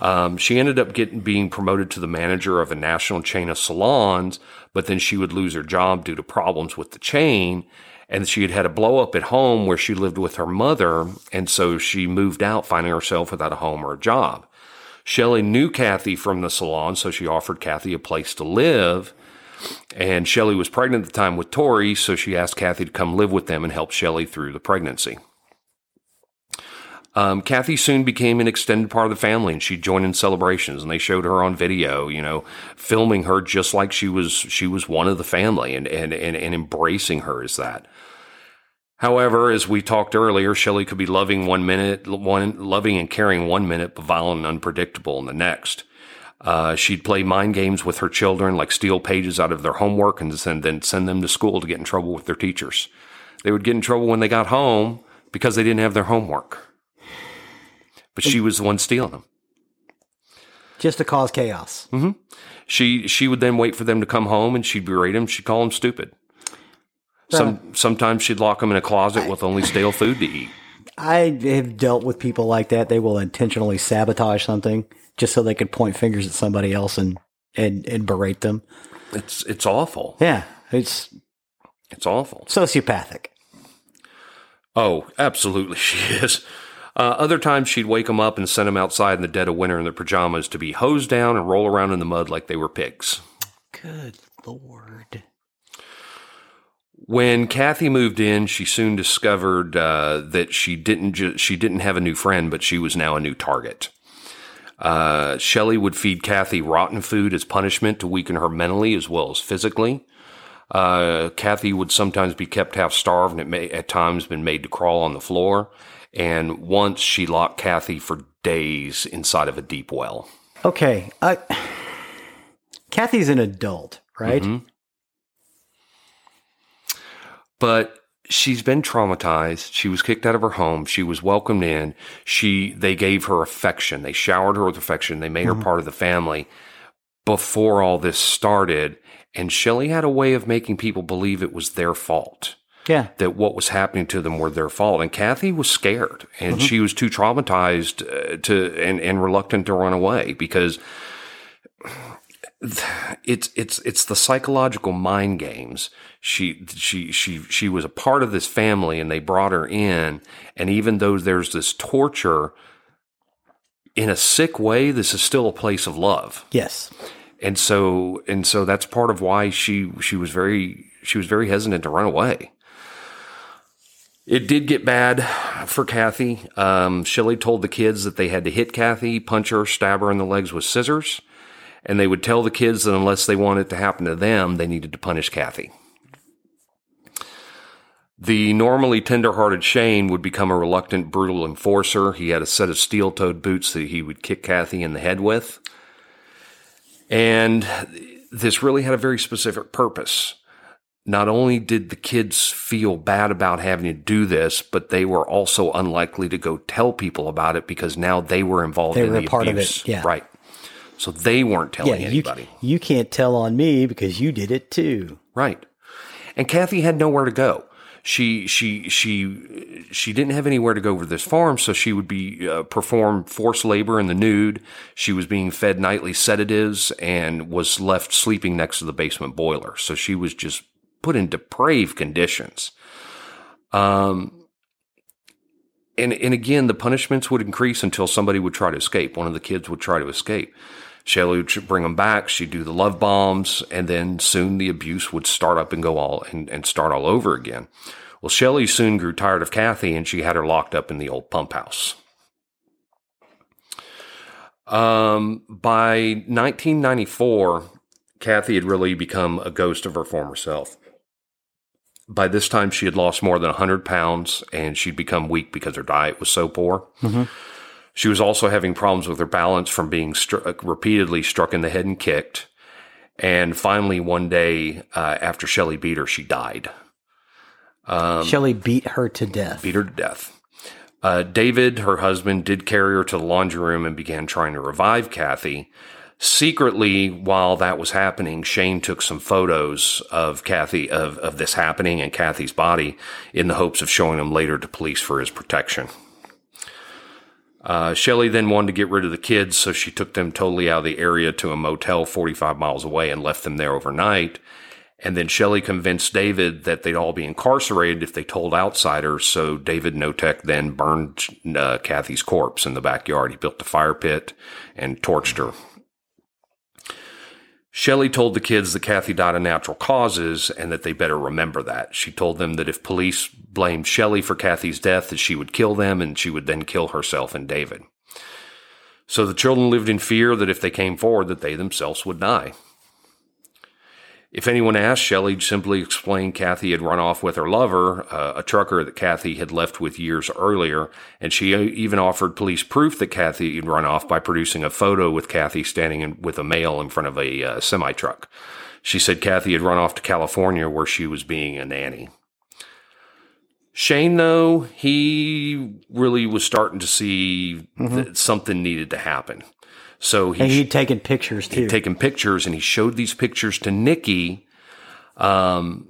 Um, she ended up getting being promoted to the manager of a national chain of salons, but then she would lose her job due to problems with the chain. And she had had a blow up at home where she lived with her mother, and so she moved out, finding herself without a home or a job. Shelley knew Kathy from the salon, so she offered Kathy a place to live. And Shelley was pregnant at the time with Tori, so she asked Kathy to come live with them and help Shelley through the pregnancy. Um, Kathy soon became an extended part of the family, and she joined in celebrations. And they showed her on video, you know, filming her just like she was she was one of the family, and and and, and embracing her as that. However, as we talked earlier, Shelley could be loving one minute, one loving and caring one minute, but violent and unpredictable in the next. Uh, she'd play mind games with her children, like steal pages out of their homework and send, then send them to school to get in trouble with their teachers. They would get in trouble when they got home because they didn't have their homework. But she was the one stealing them. Just to cause chaos. She she would then wait for them to come home and she'd berate them. She'd call them stupid. Some sometimes she'd lock them in a closet with only stale food to eat. I have dealt with people like that. They will intentionally sabotage something just so they could point fingers at somebody else and, and, and berate them. It's it's awful. Yeah, it's It's awful. sociopathic. Oh, absolutely, (laughs) she is. Uh, other times she'd wake them up and send them outside in the dead of winter in their pajamas to be hosed down and roll around in the mud like they were pigs. Good lord. When Kathy moved in, she soon discovered uh, that she didn't ju- she didn't have a new friend, but she was now a new target. Uh, Shelley would feed Kathy rotten food as punishment to weaken her mentally as well as physically. Uh, Kathy would sometimes be kept half starved and it may, at times been made to crawl on the floor. And once she locked Kathy for days inside of a deep well. Okay. I, Kathy's an adult, right? but she's been traumatized. She was kicked out of her home. She was welcomed in. She they gave her affection. They showered her with affection. They made her part of the family before all this started. And Shelley had a way of making people believe it was their fault. Yeah. That what was happening to them were their fault, and Kathy was scared, and she was too traumatized uh, to and, and reluctant to run away because (sighs) it's it's it's the psychological mind games. She she she she was a part of this family, and they brought her in. And even though there's this torture, in a sick way, this is still a place of love. Yes. And so and so that's part of why she she was very she was very hesitant to run away. It did get bad for Kathy. Um, Shelley told the kids that they had to hit Kathy, punch her, stab her in the legs with scissors and they would tell the kids that unless they wanted it to happen to them, they needed to punish Kathy. The normally tender-hearted Shane would become a reluctant, brutal enforcer. He had a set of steel-toed boots that he would kick Kathy in the head with. And this really had a very specific purpose. Not only did the kids feel bad about having to do this, but they were also unlikely to go tell people about it because now they were involved They in were the part of it, abuse. yeah. Right. So they weren't Yeah. telling You, anybody. you can't tell on me because you did it too. Right. And Kathy had nowhere to go. She she she she didn't have anywhere to go over this farm, so she would be uh, perform forced labor in the nude. She was being fed nightly sedatives and was left sleeping next to the basement boiler. So she was just put in depraved conditions. Um, and and again, the punishments would increase until somebody would try to escape. One of the kids would try to escape. Shelley would bring them back. She'd do the love bombs, and then soon the abuse would start up and go all and, and start all over again. Well, Shelley soon grew tired of Kathy, and she had her locked up in the old pump house. Um, by 1994, Kathy had really become a ghost of her former self. By this time, she had lost more than 100 pounds and she'd become weak because her diet was so poor. She was also having problems with her balance from being stru- repeatedly struck in the head and kicked. And finally, one day uh, after Shelley beat her, she died. Shelley beat her to death. beat her to death. Uh, David, her husband, did carry her to the laundry room and began trying to revive Kathy. Secretly, while that was happening, Shane took some photos of Kathy, of, of this happening and Kathy's body in the hopes of showing them later to police for his protection. Uh, Shelley then wanted to get rid of the kids, so she took them totally out of the area to a motel 45 miles away and left them there overnight. And then Shelley convinced David that they'd all be incarcerated if they told outsiders. So David Knotek then burned uh, Kathy's corpse in the backyard. He built a fire pit and torched her. Shelley told the kids that Kathy died of natural causes and that they better remember that. She told them that if police blamed Shelley for Kathy's death, that she would kill them and she would then kill herself and David. So the children lived in fear that if they came forward, that they themselves would die. If anyone asked, Shelley simply explained Kathy had run off with her lover, uh, a trucker that Kathy had left with years earlier, and she even offered police proof that Kathy had run off by producing a photo with Kathy standing in, with a male in front of a uh, semi truck. She said Kathy had run off to California where she was being a nanny. Shane, though, he really was starting to see that something needed to happen. So he And he'd taken pictures too. He'd taken pictures and he showed these pictures to Nikki. Um,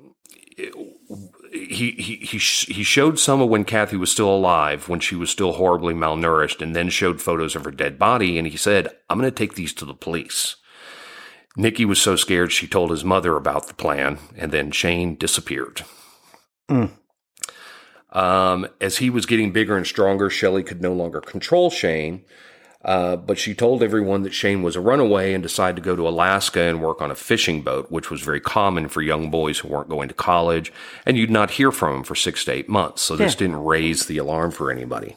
he, he, he, sh- he showed some of when Kathy was still alive, when she was still horribly malnourished, and then showed photos of her dead body. And he said, I'm going to take these to the police. Nikki was so scared she told his mother about the plan, and then Shane disappeared. Um, as he was getting bigger and stronger, Shelley could no longer control Shane. Uh, but she told everyone that Shane was a runaway and decided to go to Alaska and work on a fishing boat, which was very common for young boys who weren't going to college, and you'd not hear from him for six to eight months. So this didn't raise the alarm for anybody.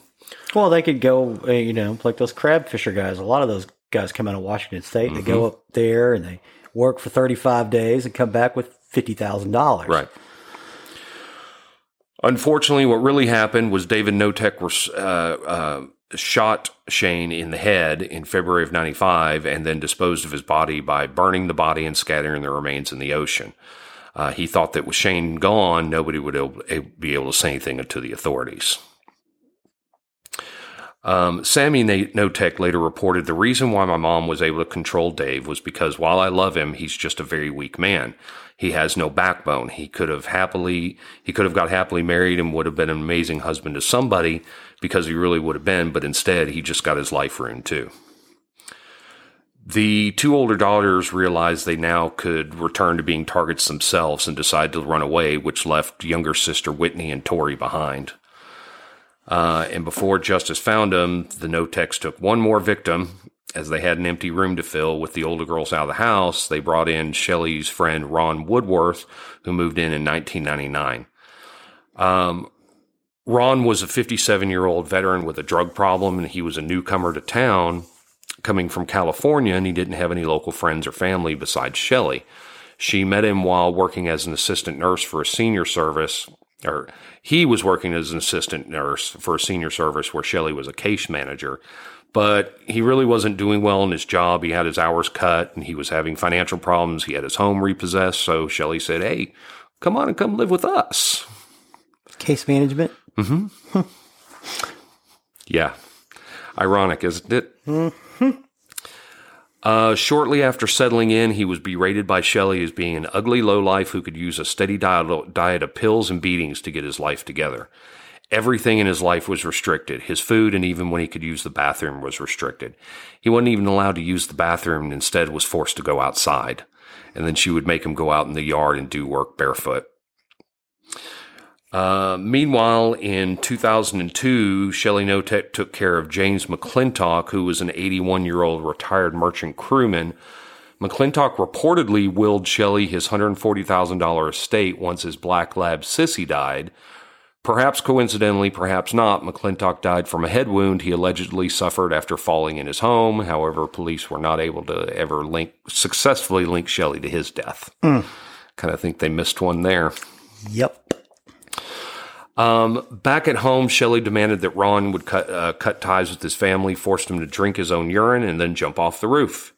Well, they could go, uh, you know, like those crab fisher guys. A lot of those guys come out of Washington State. They Mm-hmm. go up there and they work for 35 days and come back with $50,000. Right. Unfortunately, what really happened was David Knotek was, uh, uh, shot Shane in the head in February of 95 and then disposed of his body by burning the body and scattering the remains in the ocean. Uh, he thought that with Shane gone, nobody would be able to say anything to the authorities. Um, Sammy Knotek later reported the reason why my mom was able to control Dave was because while I love him, he's just a very weak man. He has no backbone. He could have happily, he could have got happily married and would have been an amazing husband to somebody because he really would have been, but instead he just got his life ruined too. The two older daughters realized they now could return to being targets themselves and decided to run away, which left younger sister Whitney and Tori behind. Uh, and before justice found them, the Knoteks took one more victim. As they had an empty room to fill with the older girls out of the house, they brought in Shelley's friend Ron Woodworth, who moved in in 1999. Um, Ron was a 57 year old veteran with a drug problem, and he was a newcomer to town coming from California, and he didn't have any local friends or family besides Shelley. She met him while working as an assistant nurse for a senior service, or he was working as an assistant nurse for a senior service where Shelley was a case manager. But he really wasn't doing well in his job. He had his hours cut and he was having financial problems. He had his home repossessed. So Shelley said, Hey, come on and come live with us. Case management. Hmm. (laughs) Yeah. Ironic, isn't it? Uh, shortly after settling in, he was berated by Shelley as being an ugly lowlife who could use a steady diet, diet of pills and beatings to get his life together. Everything in his life was restricted. His food and even when he could use the bathroom was restricted. He wasn't even allowed to use the bathroom and instead was forced to go outside. And then she would make him go out in the yard and do work barefoot. Uh, meanwhile, in 2002, Shelley Knotek took care of James McClintock, who was an 81 year old retired merchant crewman. McClintock reportedly willed Shelley his $140,000 estate once his black lab Sissy died. Perhaps coincidentally, perhaps not, McClintock died from a head wound he allegedly suffered after falling in his home. However, police were not able to ever link successfully link Shelley to his death. Kind of think they missed one there. Yep. Um, back at home, Shelley demanded that Ron would cut uh, cut ties with his family, forced him to drink his own urine, and then jump off the roof.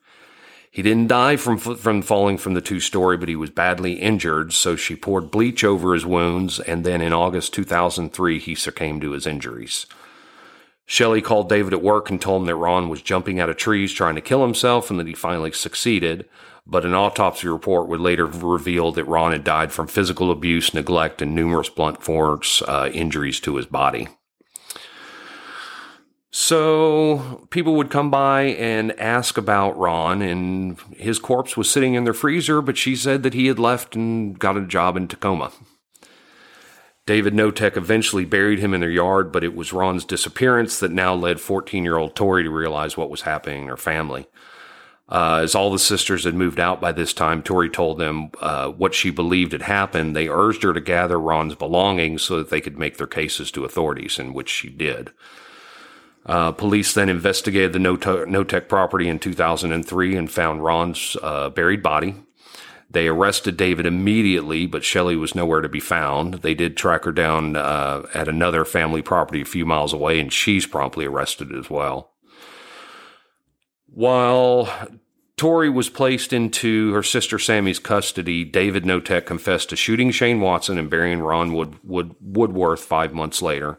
He didn't die from from falling from the two story, but he was badly injured. So she poured bleach over his wounds, and then in August 2003, he succumbed to his injuries. Shelley called David at work and told him that Ron was jumping out of trees trying to kill himself, and that he finally succeeded. But an autopsy report would later reveal that Ron had died from physical abuse, neglect, and numerous blunt force uh, injuries to his body. So people would come by and ask about Ron, and his corpse was sitting in their freezer, but she said that he had left and got a job in Tacoma. David Knotek eventually buried him in their yard, but it was Ron's disappearance that now led 14 year old Tori to realize what was happening in her family. Uh, as all the sisters had moved out by this time, Tori told them uh, what she believed had happened. They urged her to gather Ron's belongings so that they could make their cases to authorities, in which she did. Uh, police then investigated the Knotek property in 2003 and found Ron's uh, buried body. They arrested David immediately, but Shelley was nowhere to be found. They did track her down uh, at another family property a few miles away, and she's promptly arrested as well. While Tori was placed into her sister Sammy's custody, David Knotek confessed to shooting Shane Watson and burying Ron Wood, Wood, Woodworth five months later.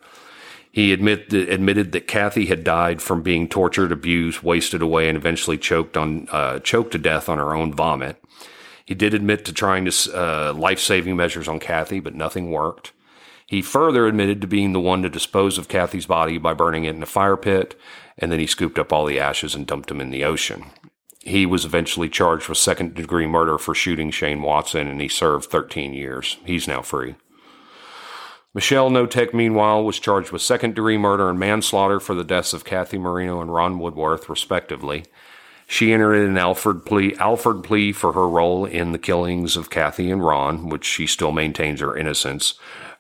He admit, admitted that Kathy had died from being tortured, abused, wasted away, and eventually choked on uh, choked to death on her own vomit. He did admit to trying to uh, life saving measures on Kathy, but nothing worked. He further admitted to being the one to dispose of Kathy's body by burning it in a fire pit, and then he scooped up all the ashes and dumped them in the ocean. He was eventually charged with second degree murder for shooting Shane Watson, and he served 13 years. He's now free. Michelle Knotek, meanwhile, was charged with second degree murder and manslaughter for the deaths of Kathy Marino and Ron Woodworth, respectively. She entered an Alford plea, Alford plea for her role in the killings of Kathy and Ron, which she still maintains her innocence.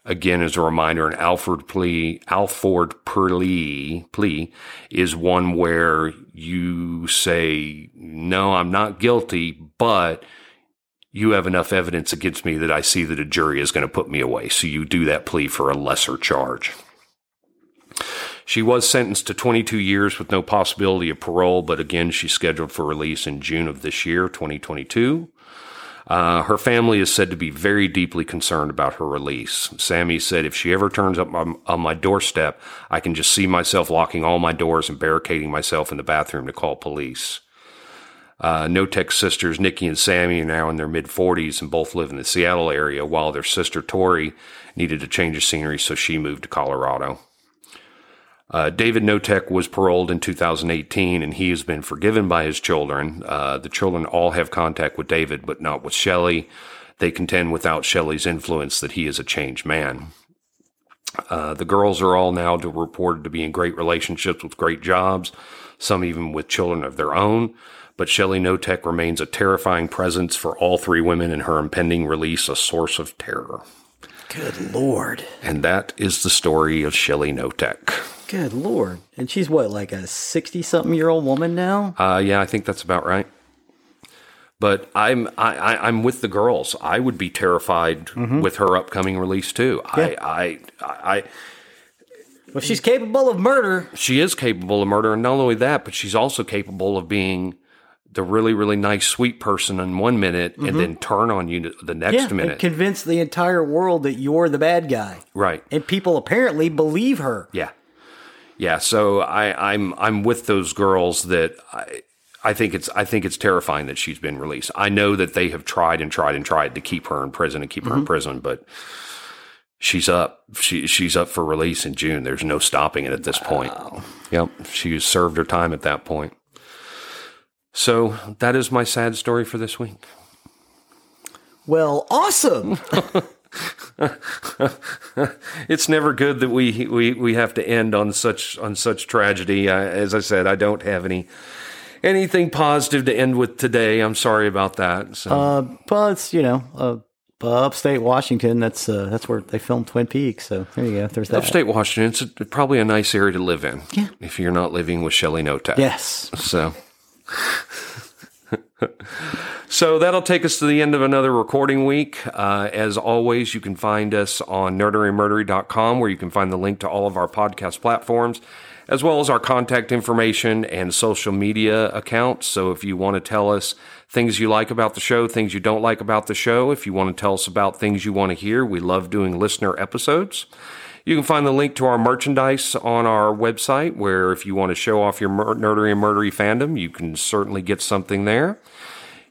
Again, as a reminder, an Alford plea, Alford plea, plea is one where you say, no, I'm not guilty, but you have enough evidence against me that I see that a jury is going to put me away. So you do that plea for a lesser charge. She was sentenced to 22 years with no possibility of parole, but again, she's scheduled for release in June of this year, 2022. Uh, her family is said to be very deeply concerned about her release. Sammy said, if she ever turns up on, on my doorstep, I can just see myself locking all my doors and barricading myself in the bathroom to call police. Uh, Knotek's sisters, Nikki and Sammy, are now in their mid 40s and both live in the Seattle area, while their sister Tori needed a change of scenery, so she moved to Colorado. Uh, David Knotek was paroled in 2018 and he has been forgiven by his children. Uh, the children all have contact with David, but not with Shelley. They contend without Shelley's influence that he is a changed man. Uh, the girls are all now reported to be in great relationships with great jobs, some even with children of their own but Shelley Knotek remains a terrifying presence for all three women and her impending release a source of terror. Good Lord. And that is the story of Shelley Knotek. Good Lord. And she's what, like a 60 something year old woman now? Uh, yeah, I think that's about right. But I'm I, I, am with the girls. I would be terrified mm-hmm. with her upcoming release too. Yeah. I, I I well, she's capable of murder. She is capable of murder, and not only that, but she's also capable of being the really really nice sweet person in one minute mm-hmm. and then turn on you the next yeah, minute and convince the entire world that you're the bad guy right and people apparently believe her yeah yeah so i i'm i'm with those girls that i I think it's I think it's terrifying that she's been released. I know that they have tried and tried and tried to keep her in prison and keep her mm-hmm. in prison, but she's up. She she's up for release in June. There's no stopping it at this wow. point. Yep, she served her time at that point. So that is my sad story for this week. Well, awesome. (laughs) (laughs) it's never good that we, we we have to end on such on such tragedy. I, as I said, I don't have any anything positive to end with today. I'm sorry about that. So. Uh, well, it's you know, uh, upstate Washington. That's uh, that's where they filmed Twin Peaks. So there you go. There's that. Upstate Washington. It's a, probably a nice area to live in. Yeah. If you're not living with Shelley Knotek. Yes. So. So that'll take us to the end of another recording week. Uh, as always, you can find us on nerderymurdery.com where you can find the link to all of our podcast platforms. as well as our contact information and social media accounts. So if you want to tell us things you like about the show, things you don't like about the show, if you want to tell us about things you want to hear, we love doing listener episodes. You can find the link to our merchandise on our website, where if you want to show off your nerdery and murdery fandom, you can certainly get something there.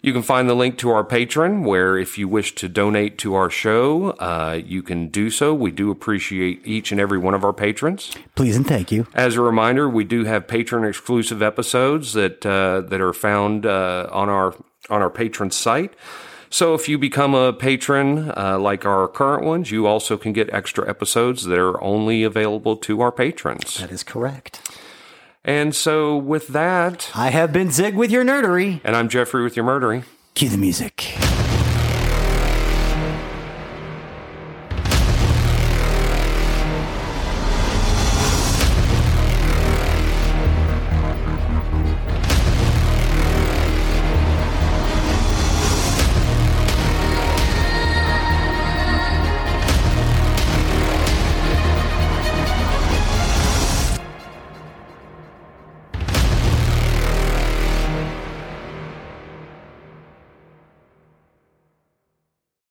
You can find the link to our Patreon, where if you wish to donate to our show, uh, you can do so. We do appreciate each and every one of our patrons. Please and thank you. As a reminder, we do have patron exclusive episodes that uh, that are found uh, on our on our patron site. So if you become a patron uh, like our current ones, you also can get extra episodes that are only available to our patrons. That is correct. And so, with that, I have been Zig with your nerdery. And I'm Jeffrey with your murdery. Cue the music.